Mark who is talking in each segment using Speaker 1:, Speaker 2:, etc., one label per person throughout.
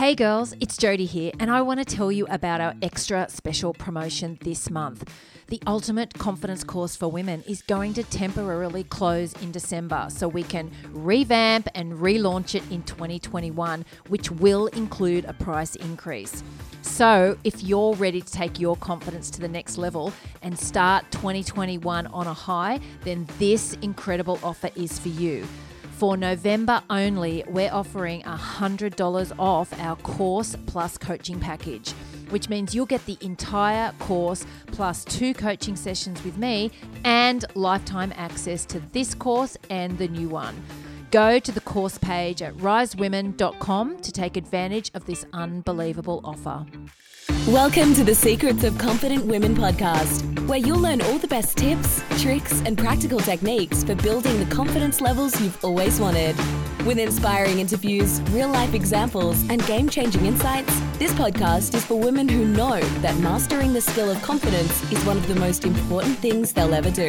Speaker 1: Hey girls, it's Jody here, and I want to tell you about our extra special promotion this month. The Ultimate Confidence Course for Women is going to temporarily close in December so we can revamp and relaunch it in 2021, which will include a price increase. So, if you're ready to take your confidence to the next level and start 2021 on a high, then this incredible offer is for you. For November only, we're offering $100 off our course plus coaching package, which means you'll get the entire course plus two coaching sessions with me and lifetime access to this course and the new one. Go to the course page at risewomen.com to take advantage of this unbelievable offer.
Speaker 2: Welcome to the Secrets of Confident Women podcast, where you'll learn all the best tips, tricks, and practical techniques for building the confidence levels you've always wanted. With inspiring interviews, real life examples, and game changing insights, this podcast is for women who know that mastering the skill of confidence is one of the most important things they'll ever do.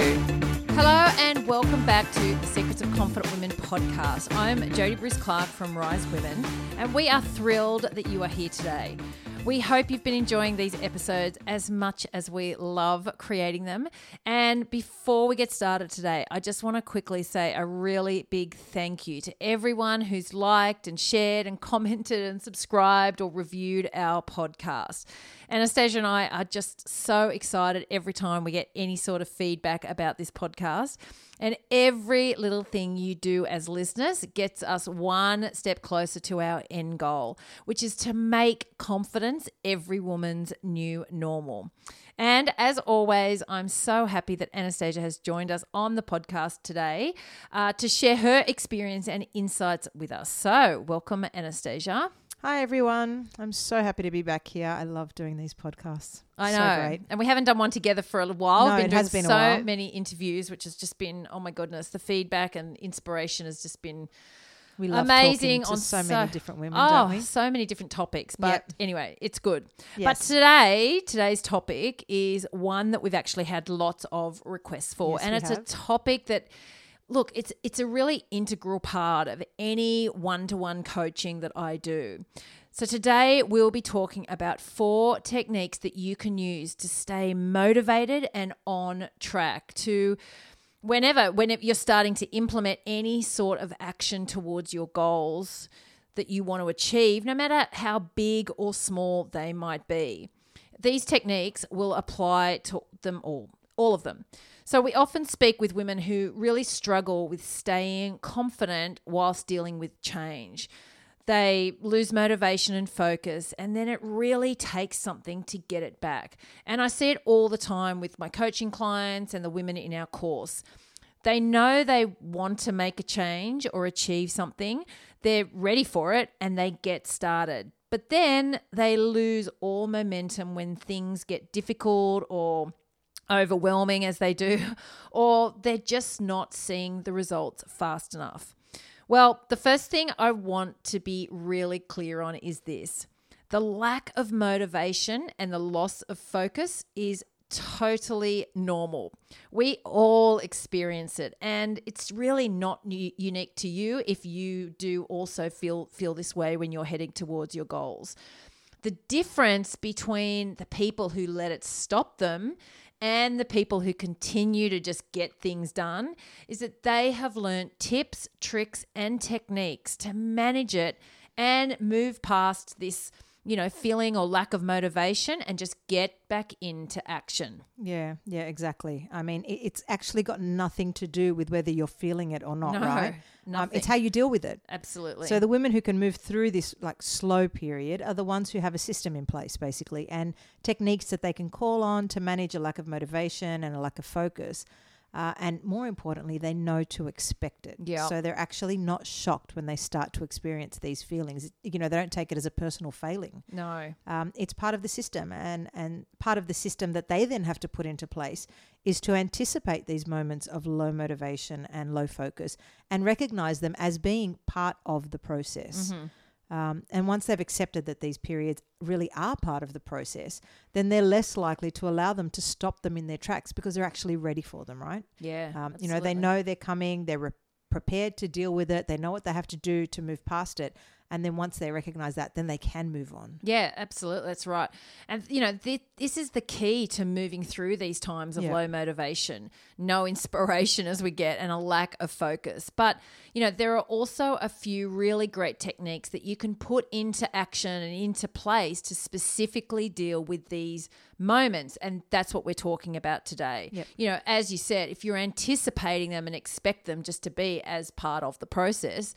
Speaker 1: Hello and welcome back to the Secrets of Confident Women podcast. I'm Jody Bruce Clark from Rise Women, and we are thrilled that you are here today. We hope you've been enjoying these episodes as much as we love creating them. And before we get started today, I just want to quickly say a really big thank you to everyone who's liked and shared and commented and subscribed or reviewed our podcast. Anastasia and I are just so excited every time we get any sort of feedback about this podcast. And every little thing you do as listeners gets us one step closer to our end goal, which is to make confidence every woman's new normal. And as always, I'm so happy that Anastasia has joined us on the podcast today uh, to share her experience and insights with us. So, welcome, Anastasia.
Speaker 3: Hi everyone. I'm so happy to be back here. I love doing these podcasts.
Speaker 1: I know.
Speaker 3: So great.
Speaker 1: And we haven't done one together for a little while.
Speaker 3: No,
Speaker 1: been
Speaker 3: it has been a
Speaker 1: so many interviews, which has just been, oh my goodness, the feedback and inspiration has just been
Speaker 3: We love
Speaker 1: amazing on
Speaker 3: to so, many different women,
Speaker 1: oh, so many different topics. But
Speaker 3: Yep.
Speaker 1: anyway, it's good. But today, today's topic is one that we've actually had lots of requests for,
Speaker 3: Yes,
Speaker 1: and it's a topic that. Look, it's it's a really integral part of any one-to-one coaching that I do. So today we'll be talking about four techniques that you can use to stay motivated and on track to whenever whenever you're starting to implement any sort of action towards your goals that you want to achieve no matter how big or small they might be these techniques will apply to them all all of them so we often speak with women who really struggle with staying confident whilst dealing with change they lose motivation and focus, and then it really takes something to get it back. And I see it all the time with my coaching clients and the women in our course. They know they want to make a change or achieve something, they're ready for it, and they get started. But then they lose all momentum when things get difficult or overwhelming as they do, or they're just not seeing the results fast enough. Well, the first thing I want to be really clear on is this the lack of motivation and the loss of focus is totally normal. We all experience it and it's really not u- unique to you if you do also feel feel this way when you're heading towards your goals. The difference between the people who let it stop them and the people who continue to just get things done is that they have learned tips, tricks, and techniques to manage it and move past this, you know, feeling or lack of motivation and just get back into action.
Speaker 3: Yeah, yeah, exactly. I mean, it, it's actually got nothing to do with whether you're feeling it or not,
Speaker 1: No,
Speaker 3: right? Um, it's how you deal with it.
Speaker 1: Absolutely.
Speaker 3: So the women who can move through this like slow period are the ones who have a system in place basically and techniques that they can call on to manage a lack of motivation and a lack of focus. Uh, and more importantly, they know to expect it.
Speaker 1: Yeah.
Speaker 3: So they're actually not shocked when they start to experience these feelings. You know, they don't take it as a personal failing.
Speaker 1: no.
Speaker 3: Um, it's part of the system, and and part of the system that they then have to put into place is to anticipate these moments of low motivation and low focus, and recognize them as being part of the process. Um, and once they've accepted that these periods really are part of the process, then they're less likely to allow them to stop them in their tracks because they're actually ready for them, right?
Speaker 1: Yeah.
Speaker 3: Um, you know, they know they're coming, they're re- prepared to deal with it, they know what they have to do to move past it, And then once they recognize that, then they can move on.
Speaker 1: Yeah, absolutely. That's right. And, you know, th- this is the key to moving through these times of
Speaker 3: Yeah.
Speaker 1: low motivation, no inspiration as we get, and a lack of focus. But, you know, there are also a few really great techniques that you can put into action and into place to specifically deal with these moments. And that's what we're talking about today.
Speaker 3: Yep.
Speaker 1: You know, as you said, if you're anticipating them and expect them just to be as part of the process,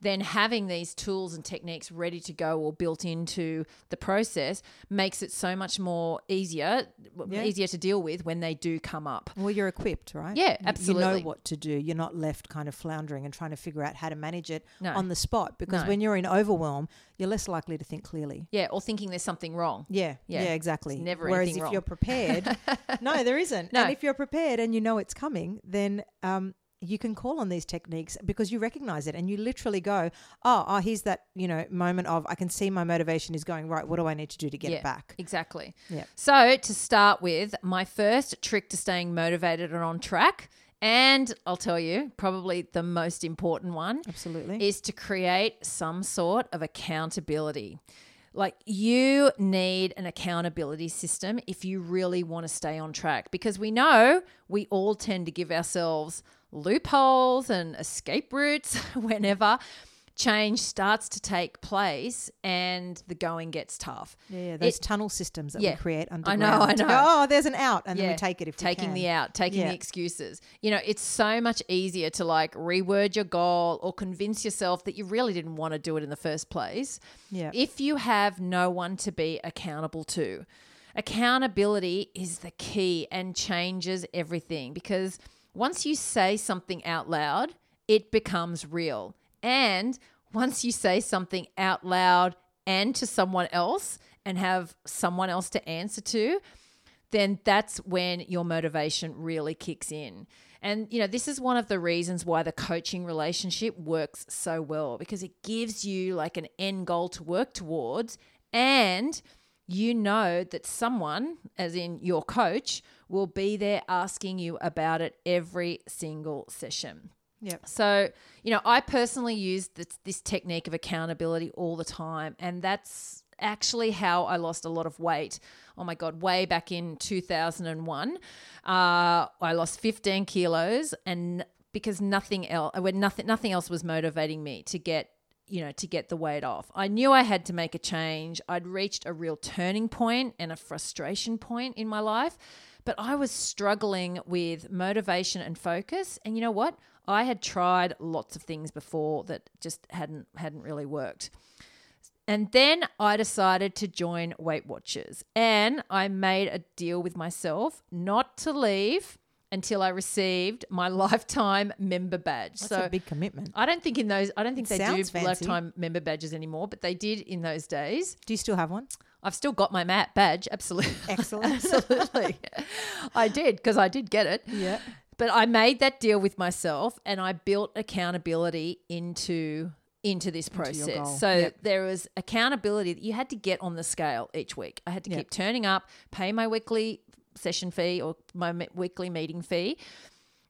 Speaker 1: then having these tools and techniques ready to go or built into the process makes it so much more easier
Speaker 3: Yeah.
Speaker 1: easier to deal with when they do come up.
Speaker 3: Well, you're equipped, right?
Speaker 1: Yeah,
Speaker 3: You- You
Speaker 1: absolutely.
Speaker 3: know what to do. You're not left kind of floundering and trying to figure out how to manage it
Speaker 1: No.
Speaker 3: on the spot because
Speaker 1: No.
Speaker 3: when you're in overwhelm, you're less likely to think clearly.
Speaker 1: Yeah, or thinking there's something wrong.
Speaker 3: Yeah,
Speaker 1: Yeah.
Speaker 3: yeah, exactly.
Speaker 1: There's never
Speaker 3: Whereas if
Speaker 1: wrong.
Speaker 3: you're prepared, no, there isn't.
Speaker 1: No.
Speaker 3: And if you're prepared and you know it's coming, then um, you can call on these techniques because you recognize it and you literally go, oh, oh, here's that you know moment of I can see my motivation is going right. What do I need to do to get
Speaker 1: yeah,
Speaker 3: it back?
Speaker 1: Exactly.
Speaker 3: Yeah.
Speaker 1: So, to start with, my first trick to staying motivated and on track, and I'll tell you, probably the most important one,
Speaker 3: Absolutely.
Speaker 1: is to create some sort of accountability. Like you need an accountability system if you really want to stay on track because we know we all tend to give ourselves loopholes and escape routes whenever change starts to take place and the going gets tough.
Speaker 3: yeah, yeah, those
Speaker 1: It-
Speaker 3: tunnel systems that
Speaker 1: yeah.
Speaker 3: we create
Speaker 1: I know, I know.
Speaker 3: go, oh, there's an out, and then we take it if
Speaker 1: taking the out, taking
Speaker 3: Yeah.
Speaker 1: the excuses. You know, it's so much easier to like reword your goal or convince yourself that you really didn't want to do it in the first place.
Speaker 3: Yeah.
Speaker 1: If you have no one to be accountable to, accountability is the key and changes everything because once you say something out loud, it becomes real. And once you say something out loud and to someone else and have someone else to answer to, then that's when your motivation really kicks in. And, you know, this is one of the reasons why the coaching relationship works so well because it gives you like an end goal to work towards. And you know that someone, as in your coach, will be there asking you about it every single session.
Speaker 3: Yep.
Speaker 1: So, you know, I personally use this, this technique of accountability all the time. And that's actually how I lost a lot of weight. Oh my God, way back in 2001. Uh, I lost 15 kilos and because nothing else, when nothing, nothing else was motivating me to get you know, to get the weight off. I knew I had to make a change. I'd reached a real turning point and a frustration point in my life, but I was struggling with motivation and focus. And you know what? I had tried lots of things before that just hadn't hadn't really worked. And then I decided to join Weight Watchers and I made a deal with myself not to leave until I received my lifetime member badge.
Speaker 3: That's
Speaker 1: so
Speaker 3: a big commitment.
Speaker 1: I don't think in those I don't think they do
Speaker 3: fancy.
Speaker 1: lifetime member badges anymore, but they did in those days.
Speaker 3: Do you still have one?
Speaker 1: I've still got my mat badge, absolutely.
Speaker 3: Excellent.
Speaker 1: absolutely. I did because I did get it.
Speaker 3: Yeah.
Speaker 1: But I made that deal with myself and I built accountability into into this process.
Speaker 3: goal.
Speaker 1: So
Speaker 3: Yep.
Speaker 1: there was accountability that you had to get on the scale each week. I had to
Speaker 3: Yep.
Speaker 1: keep turning up, pay my weekly session fee or my weekly meeting fee,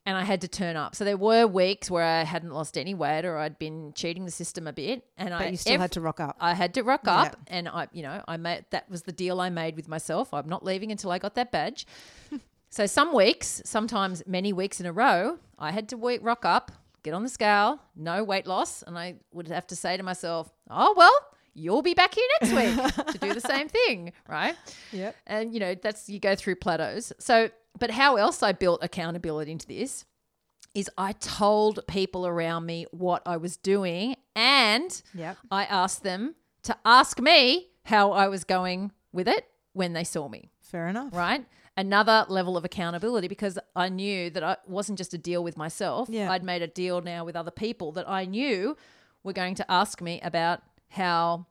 Speaker 1: and I had to turn up. So there were weeks where I hadn't lost any weight or I'd been cheating the system a bit, and I
Speaker 3: you still
Speaker 1: ev-
Speaker 3: had to rock up.
Speaker 1: I had to rock
Speaker 3: Yeah.
Speaker 1: up, and I, you know, I made that was the deal I made with myself. I'm not leaving until I got that badge. so some weeks, sometimes many weeks in a row, I had to we- rock up, get on the scale, no weight loss, and I would have to say to myself, "Oh well, you'll be back here next week to do the same thing, right?"
Speaker 3: Yep.
Speaker 1: And you know, that's you go through plateaus. So, but how else I built accountability into this is I told people around me what I was doing and
Speaker 3: Yep.
Speaker 1: I asked them to ask me how I was going with it when they saw me,
Speaker 3: Fair enough.
Speaker 1: right? Another level of accountability because I knew that I wasn't just a deal with myself.
Speaker 3: Yeah.
Speaker 1: I'd made a deal now with other people that I knew were going to ask me about how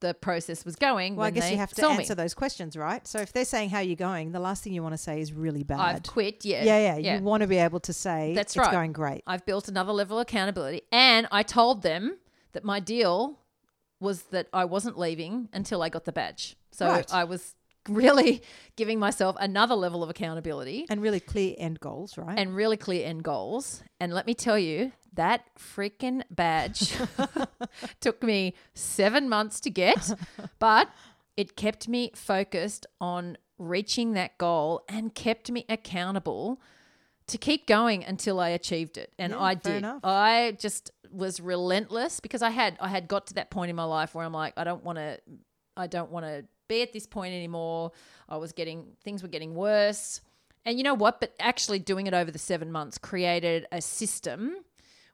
Speaker 1: the process was going.
Speaker 3: Well, I guess
Speaker 1: they
Speaker 3: you have to answer
Speaker 1: me.
Speaker 3: those questions, right? So if they're saying how you're going, the last thing you want to say is really bad.
Speaker 1: I've quit. Yeah.
Speaker 3: yeah, yeah, You want to be able to say
Speaker 1: That's
Speaker 3: it's
Speaker 1: right.
Speaker 3: going great.
Speaker 1: I've built another level of accountability. And I told them that my deal was that I wasn't leaving until I got the badge. So
Speaker 3: Right.
Speaker 1: I was really giving myself another level of accountability
Speaker 3: And really clear end goals, right?
Speaker 1: and really clear end goals. And let me tell you, that freaking badge took me seven months to get, but it kept me focused on reaching that goal and kept me accountable to keep going until I achieved it. And
Speaker 3: Yeah,
Speaker 1: I did.
Speaker 3: enough.
Speaker 1: I just was relentless because I had I had got to that point in my life where I'm like, I don't want to I don't want to be at this point anymore. I was getting things were getting worse. And you know what? But actually doing it over the 7 months created a system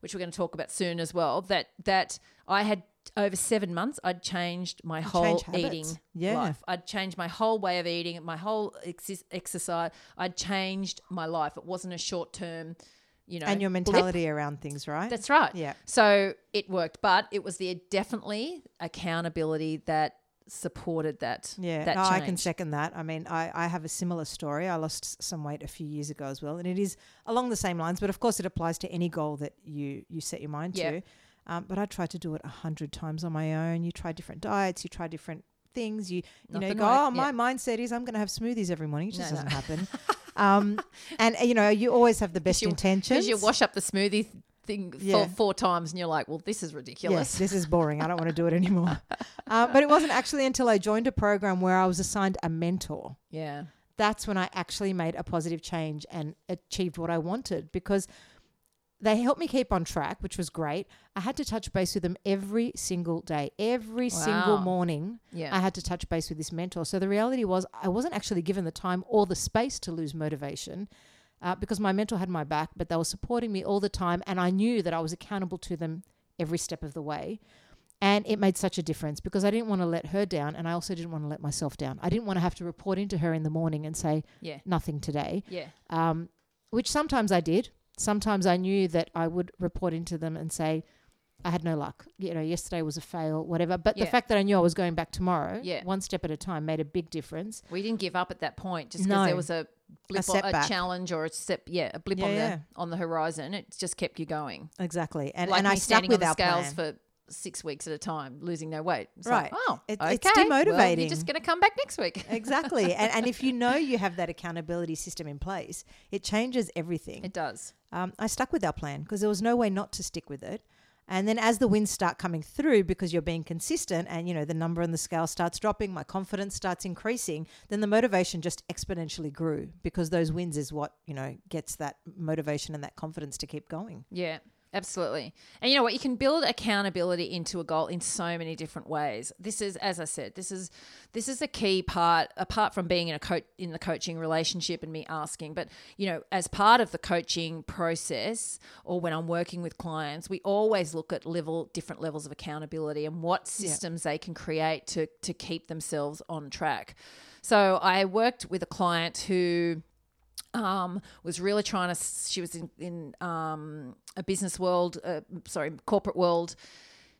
Speaker 1: which we're going to talk about soon as well that that I had over 7 months I'd changed my whole eating
Speaker 3: Yeah.
Speaker 1: life. I'd changed my whole way of eating, my whole exis- exercise. I'd changed my life. It wasn't a short term, you know,
Speaker 3: and your
Speaker 1: blip.
Speaker 3: mentality around things, right?
Speaker 1: That's right.
Speaker 3: Yeah.
Speaker 1: So it worked, but it was the definitely accountability that supported that.
Speaker 3: Yeah,
Speaker 1: that
Speaker 3: no, I can second that. I mean, I, I have a similar story. I lost some weight a few years ago as well, and it is along the same lines. But of course, it applies to any goal that you you set your mind
Speaker 1: Yeah.
Speaker 3: to. Um, but I tried to do it a hundred times on my own. You try different diets, you try different things. You you know, you go, oh,
Speaker 1: yeah.
Speaker 3: my mindset is I'm going to have smoothies every morning. It just
Speaker 1: No,
Speaker 3: doesn't
Speaker 1: no.
Speaker 3: happen. um, and you know, you always have the best intentions.
Speaker 1: Because you wash up the smoothie th- thing
Speaker 3: Yeah.
Speaker 1: four, four times and you're like, well, this is ridiculous.
Speaker 3: Yes, this is boring. I don't want to do it anymore. uh, but it wasn't actually until I joined a program where I was assigned a mentor.
Speaker 1: yeah.
Speaker 3: that's when I actually made a positive change and achieved what I wanted because they helped me keep on track, which was great. I had to touch base with them every single day, every single morning.
Speaker 1: Yeah.
Speaker 3: I had to touch base with this mentor. So the reality was, I wasn't actually given the time or the space to lose motivation. Uh, because my mentor had my back, but they were supporting me all the time, and I knew that I was accountable to them every step of the way. And it made such a difference because I didn't want to let her down, and I also didn't want to let myself down. I didn't want to have to report into her in the morning and say,
Speaker 1: yeah.
Speaker 3: nothing today,
Speaker 1: Yeah.
Speaker 3: um, which sometimes I did. Sometimes I knew that I would report into them and say, I had no luck. You know, yesterday was a fail, whatever. But the fact that I knew I was going back tomorrow,
Speaker 1: Yeah.
Speaker 3: one step at a time, made a big difference.
Speaker 1: We didn't give up at that point just because
Speaker 3: No.
Speaker 1: there was a blip, a
Speaker 3: setback.
Speaker 1: challenge or a step, yeah, a blip
Speaker 3: Yeah,
Speaker 1: on
Speaker 3: yeah.
Speaker 1: the on the horizon. It just kept you going.
Speaker 3: Exactly. And,
Speaker 1: like
Speaker 3: and I stuck with
Speaker 1: on
Speaker 3: our
Speaker 1: scales
Speaker 3: plan.
Speaker 1: for six weeks at a time, losing no weight. It's
Speaker 3: Right.
Speaker 1: Like, oh,
Speaker 3: It-
Speaker 1: okay.
Speaker 3: it's
Speaker 1: Well, you're just going to come back next week.
Speaker 3: exactly. and, and if you know you have that accountability system in place, it changes everything.
Speaker 1: It does.
Speaker 3: um, I stuck with our plan because there was no way not to stick with it. And then as the wins start coming through because you're being consistent and you know the number on the scale starts dropping, my confidence starts increasing, then the motivation just exponentially grew because those wins is what, you know, gets that motivation and that confidence to keep going.
Speaker 1: Yeah, absolutely. And you know what? You can build accountability into a goal in so many different ways. This is, as I said, this is this is a key part. Apart from being in a coach in the coaching relationship and me asking, but you know, as part of the coaching process or when I'm working with clients, we always look at level different levels of accountability and what systems they can create to to keep themselves on track. So I worked with a client who um, was really trying to. She was in in um, a business world, uh, sorry, corporate world,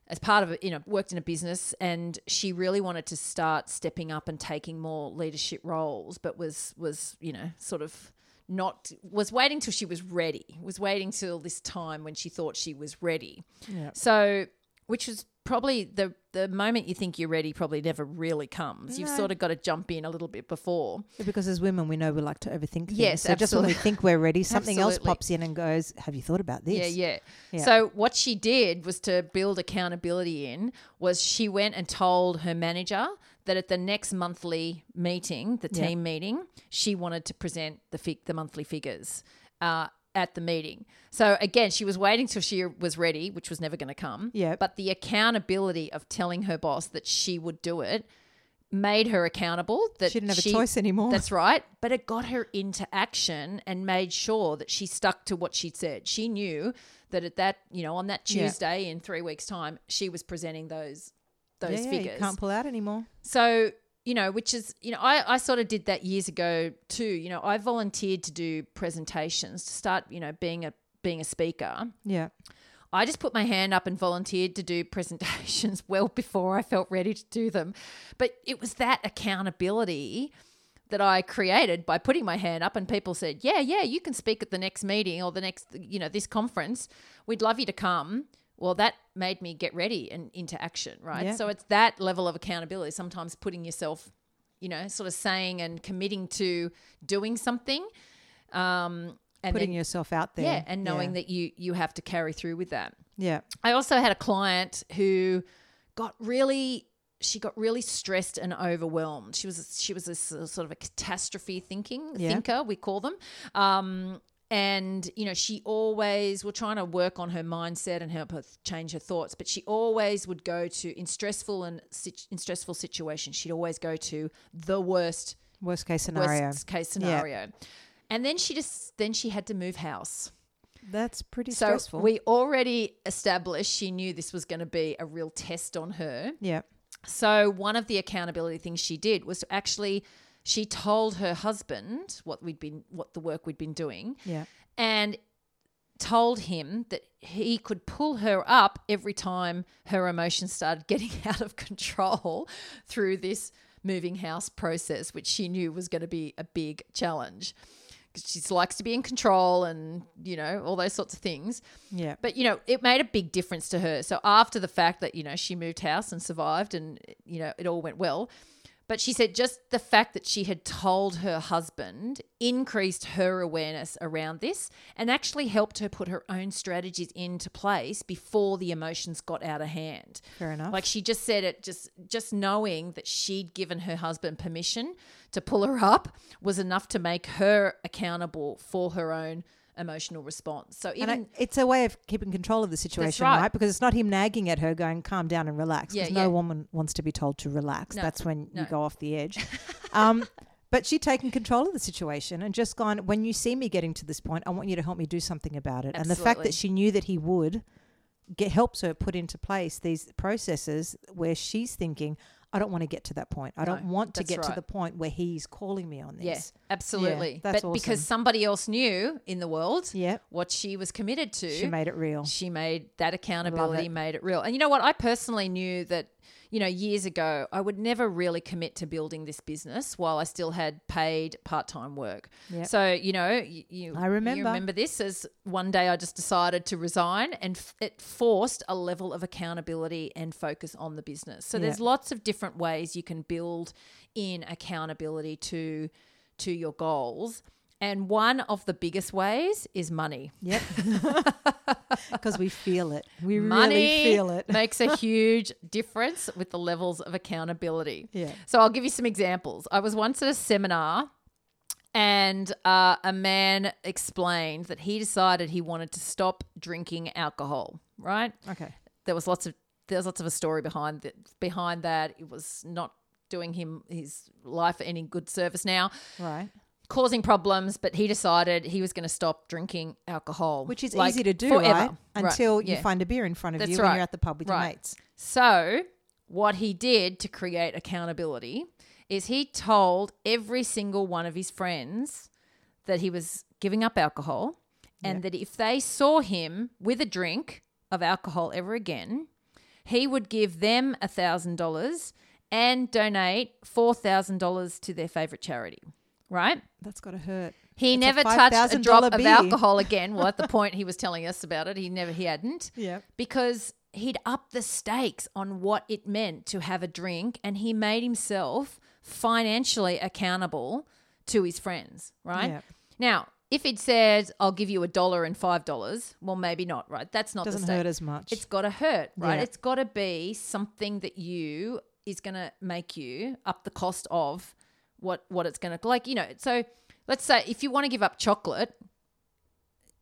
Speaker 1: as part of it. You know, worked in a business, and she really wanted to start stepping up and taking more leadership roles, but was was you know sort of not was waiting till she was ready. Was waiting till this time when she thought she was ready.
Speaker 3: Yeah.
Speaker 1: So, which was probably the the moment you think you're ready probably never really comes. You've
Speaker 3: No.
Speaker 1: sort of got to jump in a little bit before.
Speaker 3: Because as women, we know we like to overthink things.
Speaker 1: Yes,
Speaker 3: so just when we think we're ready, something else pops in and goes, "Have you thought about this?"
Speaker 1: Yeah, yeah,
Speaker 3: Yeah.
Speaker 1: So what she did was to build accountability in was she went and told her manager that at the next monthly meeting, the
Speaker 3: Yeah.
Speaker 1: team meeting, she wanted to present the fig- the monthly figures uh, at the meeting. So again, she was waiting till she was ready, which was never going to come.
Speaker 3: Yeah.
Speaker 1: But the accountability of telling her boss that she would do it made her accountable. That
Speaker 3: She didn't have a choice anymore.
Speaker 1: That's right. But it got her into action and made sure that she stuck to what she'd said. She knew that at that, you know, on that
Speaker 3: Yeah.
Speaker 1: Tuesday in three weeks' time, she was presenting those those
Speaker 3: yeah, yeah,
Speaker 1: figures.
Speaker 3: You can't pull out anymore.
Speaker 1: So, you know, which is, you know, I, I sort of did that years ago too. You know, I volunteered to do presentations to start, you know, being a being a speaker.
Speaker 3: Yeah.
Speaker 1: I just put my hand up and volunteered to do presentations well before I felt ready to do them. But it was that accountability that I created by putting my hand up and people said, "Yeah, yeah, you can speak at the next meeting or the next, you know, this conference. We'd love you to come." Well, that made me get ready and into action, right?
Speaker 3: Yeah.
Speaker 1: So it's that level of accountability, sometimes putting yourself you know, sort of saying and committing to doing something. Um, and
Speaker 3: Putting
Speaker 1: then,
Speaker 3: yourself out there.
Speaker 1: yeah, and knowing that you you have to carry through with that.
Speaker 3: Yeah.
Speaker 1: I also had a client who got really she got really stressed and overwhelmed. She was she was a s- sort of a catastrophe thinking
Speaker 3: Yeah.
Speaker 1: thinker we call them. Um, and you know she always we're trying to work on her mindset and help her change her thoughts but she always would go to in stressful and in stressful situations she'd always go to the worst
Speaker 3: Worst case scenario.
Speaker 1: worst case scenario and then she just then she had to move house
Speaker 3: That's pretty
Speaker 1: so
Speaker 3: stressful.
Speaker 1: we already established she knew this was going to be a real test on her.
Speaker 3: yeah.
Speaker 1: So one of the accountability things she did was to actually she told her husband what we'd been what the work we'd been doing
Speaker 3: Yeah.
Speaker 1: and told him that he could pull her up every time her emotions started getting out of control through this moving house process which she knew was going to be a big challenge because she likes to be in control and you know all those sorts of things
Speaker 3: Yeah.
Speaker 1: but you know, it made a big difference to her. So after the fact that you know she moved house and survived, and you know it all went well, but she said just the fact that she had told her husband increased her awareness around this and actually helped her put her own strategies into place before the emotions got out of hand.
Speaker 3: Fair enough.
Speaker 1: Like she just said it just just knowing that she'd given her husband permission to pull her up was enough to make her accountable for her own emotional response. So even
Speaker 3: I, it's a way of keeping control of the situation,
Speaker 1: right.
Speaker 3: right. Because it's not him nagging at her, going, "Calm down and relax."
Speaker 1: Yeah,
Speaker 3: Because
Speaker 1: yeah.
Speaker 3: no woman wants to be told to relax.
Speaker 1: No,
Speaker 3: That's when
Speaker 1: no.
Speaker 3: you go off the edge. um, but she'd taken control of the situation and just gone. When you see me getting to this point, I want you to help me do something about it. And the fact that she knew that he would get helps her put into place these processes where she's thinking. I don't want to get to that point. I don't
Speaker 1: No,
Speaker 3: want to get to the point where he's calling me on this.
Speaker 1: Yes, absolutely.
Speaker 3: that's
Speaker 1: but because somebody else knew in the world
Speaker 3: Yeah.
Speaker 1: what she was committed to,
Speaker 3: She made it real.
Speaker 1: she made that accountability,
Speaker 3: it.
Speaker 1: made it real. And you know what? I personally knew that, you know, years ago, I would never really commit to building this business while I still had paid part time work.
Speaker 3: Yep.
Speaker 1: So, you know, you, you,
Speaker 3: I remember.
Speaker 1: you remember this as one day I just decided to resign and f- it forced a level of accountability and focus on the business. So there's lots of different ways you can build in accountability to to your goals. And one of the biggest ways is money.
Speaker 3: Yep. Because we feel it. We
Speaker 1: Money
Speaker 3: really feel it.
Speaker 1: makes a huge difference with the levels of accountability.
Speaker 3: Yeah.
Speaker 1: So I'll give you some examples. I was once at a seminar and uh, a man explained that he decided he wanted to stop drinking alcohol, right?
Speaker 3: Okay.
Speaker 1: There was lots of there's lots of a story behind that behind that. It was not doing him his life any good service now,
Speaker 3: Right.
Speaker 1: Causing problems, but he decided he was going to stop drinking alcohol.
Speaker 3: Which is
Speaker 1: like,
Speaker 3: easy to do,
Speaker 1: forever.
Speaker 3: right? Until you
Speaker 1: yeah.
Speaker 3: find a beer in front of
Speaker 1: That's
Speaker 3: you when you're at the pub with your mates.
Speaker 1: So, what he did to create accountability is he told every single one of his friends that he was giving up alcohol and that if they saw him with a drink of alcohol ever again, he would give them a $1,000 and donate $4,000 to their favorite charity, right?
Speaker 3: That's got to hurt.
Speaker 1: He
Speaker 3: It's a
Speaker 1: never touched a
Speaker 3: $5,000
Speaker 1: drop of
Speaker 3: beer.
Speaker 1: alcohol again. Well, at the point he was telling us about it, he never he hadn't
Speaker 3: Yeah.
Speaker 1: because he'd upped the stakes on what it meant to have a drink and he made himself financially accountable to his friends, right?
Speaker 3: Yeah.
Speaker 1: Now, if he'd said, I'll give you a dollar and five dollars, well, maybe not, right? That's not
Speaker 3: Doesn't
Speaker 1: the
Speaker 3: hurt as much.
Speaker 1: It's got to hurt, right?
Speaker 3: Yeah.
Speaker 1: It's got to be something that you is going to make you up the cost of what what it's going to like. You know, so let's say if you want to give up chocolate,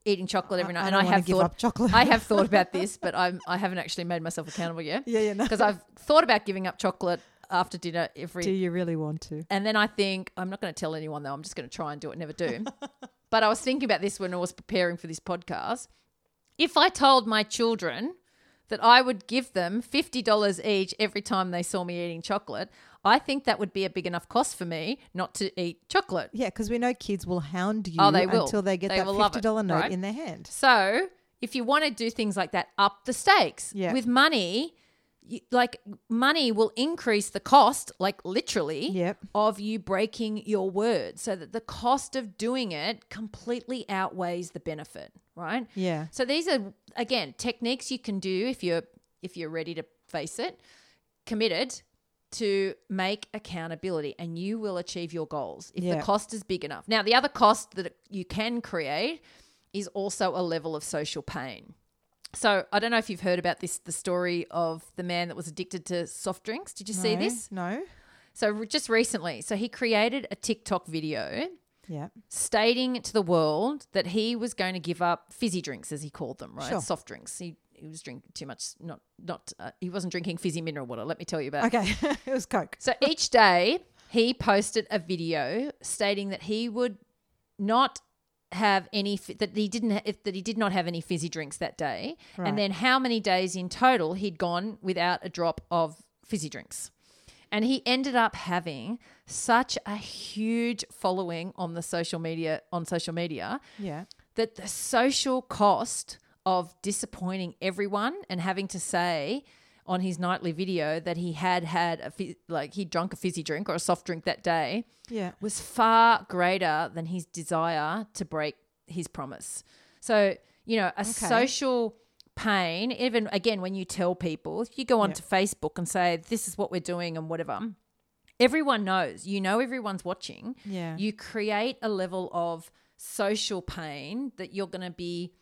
Speaker 1: eating chocolate every night,
Speaker 3: I
Speaker 1: and I have thought. I have thought about this, but I'm I haven't actually made myself accountable yet.
Speaker 3: Yeah, yeah, no.
Speaker 1: Because I've thought about giving up chocolate after dinner every.
Speaker 3: Do you really want to?
Speaker 1: and then I think, I'm not going to tell anyone though, I'm just going to try and do it, never do. but I was thinking about this when I was preparing for this podcast. If I told my children that I would give them $50 each every time they saw me eating chocolate, I think that would be a big enough cost for me not to eat chocolate.
Speaker 3: Yeah, because we know kids will hound you
Speaker 1: Oh, they will.
Speaker 3: until they get
Speaker 1: They
Speaker 3: that
Speaker 1: will love
Speaker 3: fifty
Speaker 1: it,
Speaker 3: note
Speaker 1: right?
Speaker 3: in their hand.
Speaker 1: So if you want to do things like that, up the stakes.
Speaker 3: Yeah.
Speaker 1: With money, like money will increase the cost, like literally,
Speaker 3: Yep.
Speaker 1: of you breaking your word, so that the cost of doing it completely outweighs the benefit. Right.
Speaker 3: Yeah.
Speaker 1: So these are again techniques you can do if you're if you're ready to face it, committed, to make accountability and you will achieve your goals if
Speaker 3: Yeah.
Speaker 1: the cost is big enough. Now, the other cost that you can create is also a level of social pain. So, I don't know if you've heard about this the story of the man that was addicted to soft drinks. Did you see this?
Speaker 3: No.
Speaker 1: So, just recently, so he created a TikTok video
Speaker 3: Yeah.
Speaker 1: stating to the world that he was going to give up fizzy drinks, as he called them, right?
Speaker 3: Sure.
Speaker 1: Soft drinks. He he was drinking too much. Not not. Uh, he wasn't drinking fizzy mineral water. Let me tell you about.
Speaker 3: Okay. it was Coke.
Speaker 1: So each day he posted a video stating that he would not have any that he didn't if, that he did not have any fizzy drinks that day,
Speaker 3: Right.
Speaker 1: and then how many days in total he'd gone without a drop of fizzy drinks. And he ended up having such a huge following on the social media on social media
Speaker 3: Yeah.
Speaker 1: that the social cost of disappointing everyone and having to say on his nightly video that he had had a like he'd drunk a fizzy drink or a soft drink that day
Speaker 3: Yeah.
Speaker 1: was far greater than his desire to break his promise. So, you know, a social pain, even again, when you tell people, if you go onto Facebook and say, this is what we're doing and whatever, everyone knows, you know, everyone's watching.
Speaker 3: Yeah.
Speaker 1: You create a level of social pain that you're going to be.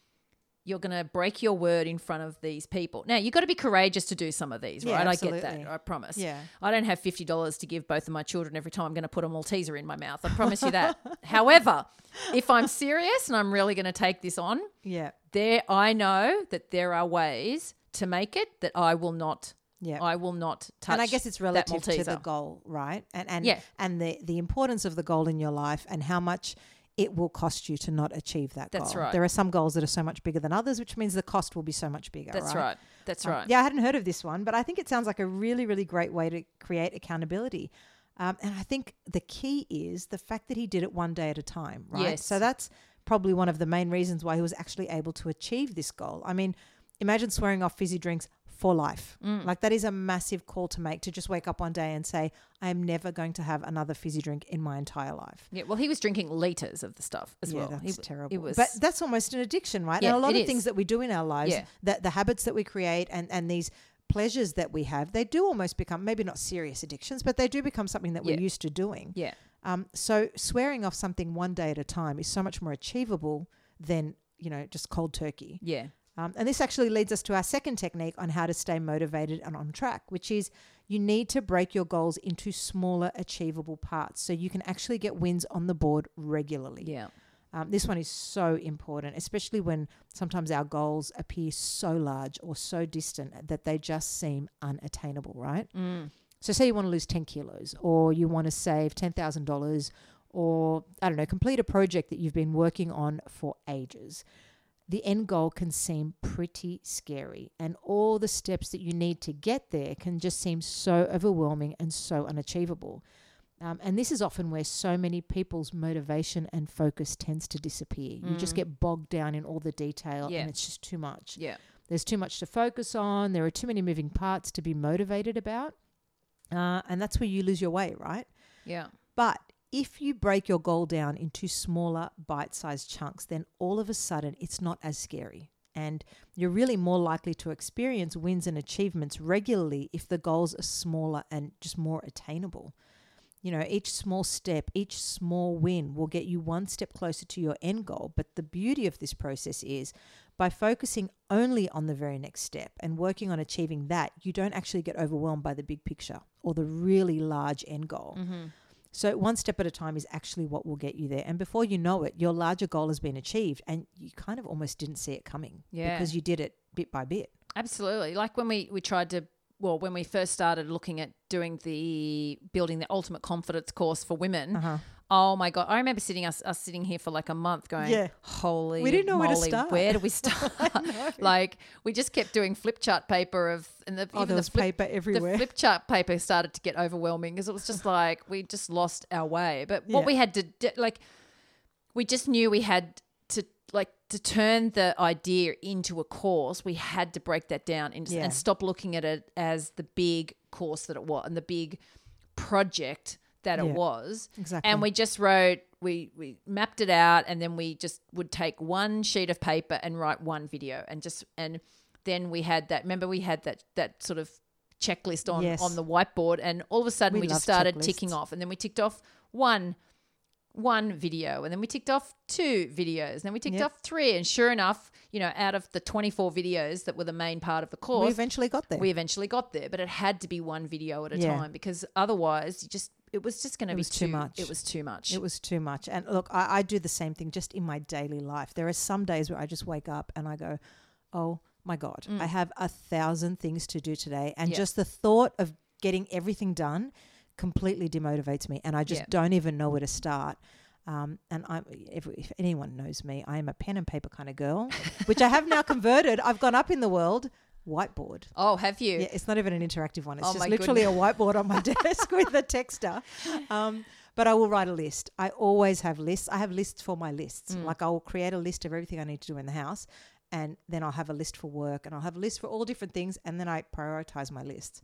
Speaker 1: You're going to break your word in front of these people. Now, you've got to be courageous to do some of these,
Speaker 3: Yeah,
Speaker 1: right? I get that. I promise.
Speaker 3: Yeah.
Speaker 1: I don't have fifty dollars to give both of my children every time I'm going to put a Malteser in my mouth. I promise you that. However, if I'm serious and I'm really going to take this on,
Speaker 3: Yeah.
Speaker 1: there I know that there are ways to make it that I will not.
Speaker 3: Yeah.
Speaker 1: I will not touch.
Speaker 3: and I guess it's relative to the goal, right? And and
Speaker 1: Yeah.
Speaker 3: and the the importance of the goal in your life and how much it will cost you to not achieve that
Speaker 1: That's
Speaker 3: goal.
Speaker 1: right.
Speaker 3: There are some goals that are so much bigger than others, which means the cost will be so much bigger.
Speaker 1: That's
Speaker 3: right.
Speaker 1: right. That's
Speaker 3: Um,
Speaker 1: right.
Speaker 3: yeah, I hadn't heard of this one, but I think it sounds like a really, really great way to create accountability. Um, and I think the key is the fact that he did it one day at a time, right?
Speaker 1: Yes.
Speaker 3: So that's probably one of the main reasons why he was actually able to achieve this goal. I mean, imagine swearing off fizzy drinks for life.
Speaker 1: Mm.
Speaker 3: Like that is a massive call to make to just wake up one day and say, I am never going to have another fizzy drink in my entire life.
Speaker 1: Yeah. Well, he was drinking liters of the stuff as
Speaker 3: yeah,
Speaker 1: well.
Speaker 3: that's
Speaker 1: He-
Speaker 3: terrible.
Speaker 1: It was.
Speaker 3: but that's almost an addiction, right?
Speaker 1: Yeah,
Speaker 3: and a lot of things that we do in our lives,
Speaker 1: Yeah.
Speaker 3: that the habits that we create and, and these pleasures that we have, they do almost become maybe not serious addictions, but they do become something that we're used to doing.
Speaker 1: yeah.
Speaker 3: Um, so swearing off something one day at a time is so much more achievable than, you know, just cold turkey.
Speaker 1: Yeah.
Speaker 3: Um, and this actually leads us to our second technique on how to stay motivated and on track, which is you need to break your goals into smaller, achievable parts so you can actually get wins on the board regularly.
Speaker 1: Yeah.
Speaker 3: Um, this one is so important, especially when sometimes our goals appear so large or so distant that they just seem unattainable, right?
Speaker 1: Mm.
Speaker 3: So, say you want to lose 10 kilos or you want to save $10,000 or, I don't know, complete a project that you've been working on for ages. The end goal can seem pretty scary, and all the steps that you need to get there can just seem so overwhelming and so unachievable. Um, and this is often where so many people's motivation and focus tends to disappear. You just
Speaker 1: Mm.
Speaker 3: get bogged down in all the detail,
Speaker 1: Yeah.
Speaker 3: and it's just too much.
Speaker 1: Yeah.
Speaker 3: There's too much to focus on. There are too many moving parts to be motivated about. Uh, and that's where you lose your way, right?
Speaker 1: Yeah.
Speaker 3: But if you break your goal down into smaller, bite sized chunks, then all of a sudden it's not as scary. And you're really more likely to experience wins and achievements regularly if the goals are smaller and just more attainable. You know, each small step, each small win will get you one step closer to your end goal. But the beauty of this process is by focusing only on the very next step and working on achieving that, you don't actually get overwhelmed by the big picture or the really large end goal.
Speaker 1: Mm-hmm.
Speaker 3: So, one step at a time is actually what will get you there. And before you know it, your larger goal has been achieved and you kind of almost didn't see it coming
Speaker 1: Yeah.
Speaker 3: because you did it bit by bit.
Speaker 1: Absolutely. Like when we, we tried to, well, when we first started looking at doing the building the ultimate confidence course for women.
Speaker 3: Uh-huh.
Speaker 1: Oh my god! I remember sitting us us sitting here for like a month, going,
Speaker 3: Yeah.
Speaker 1: "Holy,
Speaker 3: We didn't know where to start."
Speaker 1: Where do we start?" like we just kept doing flip chart paper of, and the
Speaker 3: Oh,
Speaker 1: even the flip,
Speaker 3: paper everywhere.
Speaker 1: The flip chart paper started to get overwhelming because it was just like we just lost our way. But what
Speaker 3: Yeah.
Speaker 1: we had to do, like, we just knew we had to like to turn the idea into a course. We had to break that down into,
Speaker 3: Yeah.
Speaker 1: and stop looking at it as the big course that it was and the big project that it was.
Speaker 3: Exactly.
Speaker 1: And we just wrote, we we mapped it out, and then we just would take one sheet of paper and write one video, and just and then we had that. Remember, we had that that sort of checklist on
Speaker 3: Yes.
Speaker 1: on the whiteboard, and all of a sudden
Speaker 3: We
Speaker 1: we, just started ticking off, and then we ticked off one one video, and then we ticked off two videos, and then we ticked
Speaker 3: Yep.
Speaker 1: off three, and sure enough, you know, out of the twenty four videos that were the main part of the course we
Speaker 3: eventually got there.
Speaker 1: we eventually got there, but it had to be one video at a
Speaker 3: Yeah.
Speaker 1: time because otherwise, you just it was just going to be
Speaker 3: was too much.
Speaker 1: It was too much.
Speaker 3: It was too much. And look, I, I do the same thing just in my daily life. There are some days where I just wake up and I go, oh my God, I have a thousand things to do today. And
Speaker 1: Mm. Yeah.
Speaker 3: just the thought of getting everything done completely demotivates me. And I just
Speaker 1: Yeah.
Speaker 3: don't even know where to start. Um, and I'm, if, if anyone knows me, I am a pen and paper kind of girl, which I have now converted. I've gone up in the world. Whiteboard.
Speaker 1: oh, have you?
Speaker 3: Yeah, it's not even an interactive one. It's
Speaker 1: Oh
Speaker 3: just literally a whiteboard on my desk with a texter. Um, but I will write a list. I always have lists. I have lists for my lists.
Speaker 1: Mm.
Speaker 3: Like I will create a list of everything I need to do in the house, and then I'll have a list for work, and I'll have a list for all different things, and then I prioritize my lists.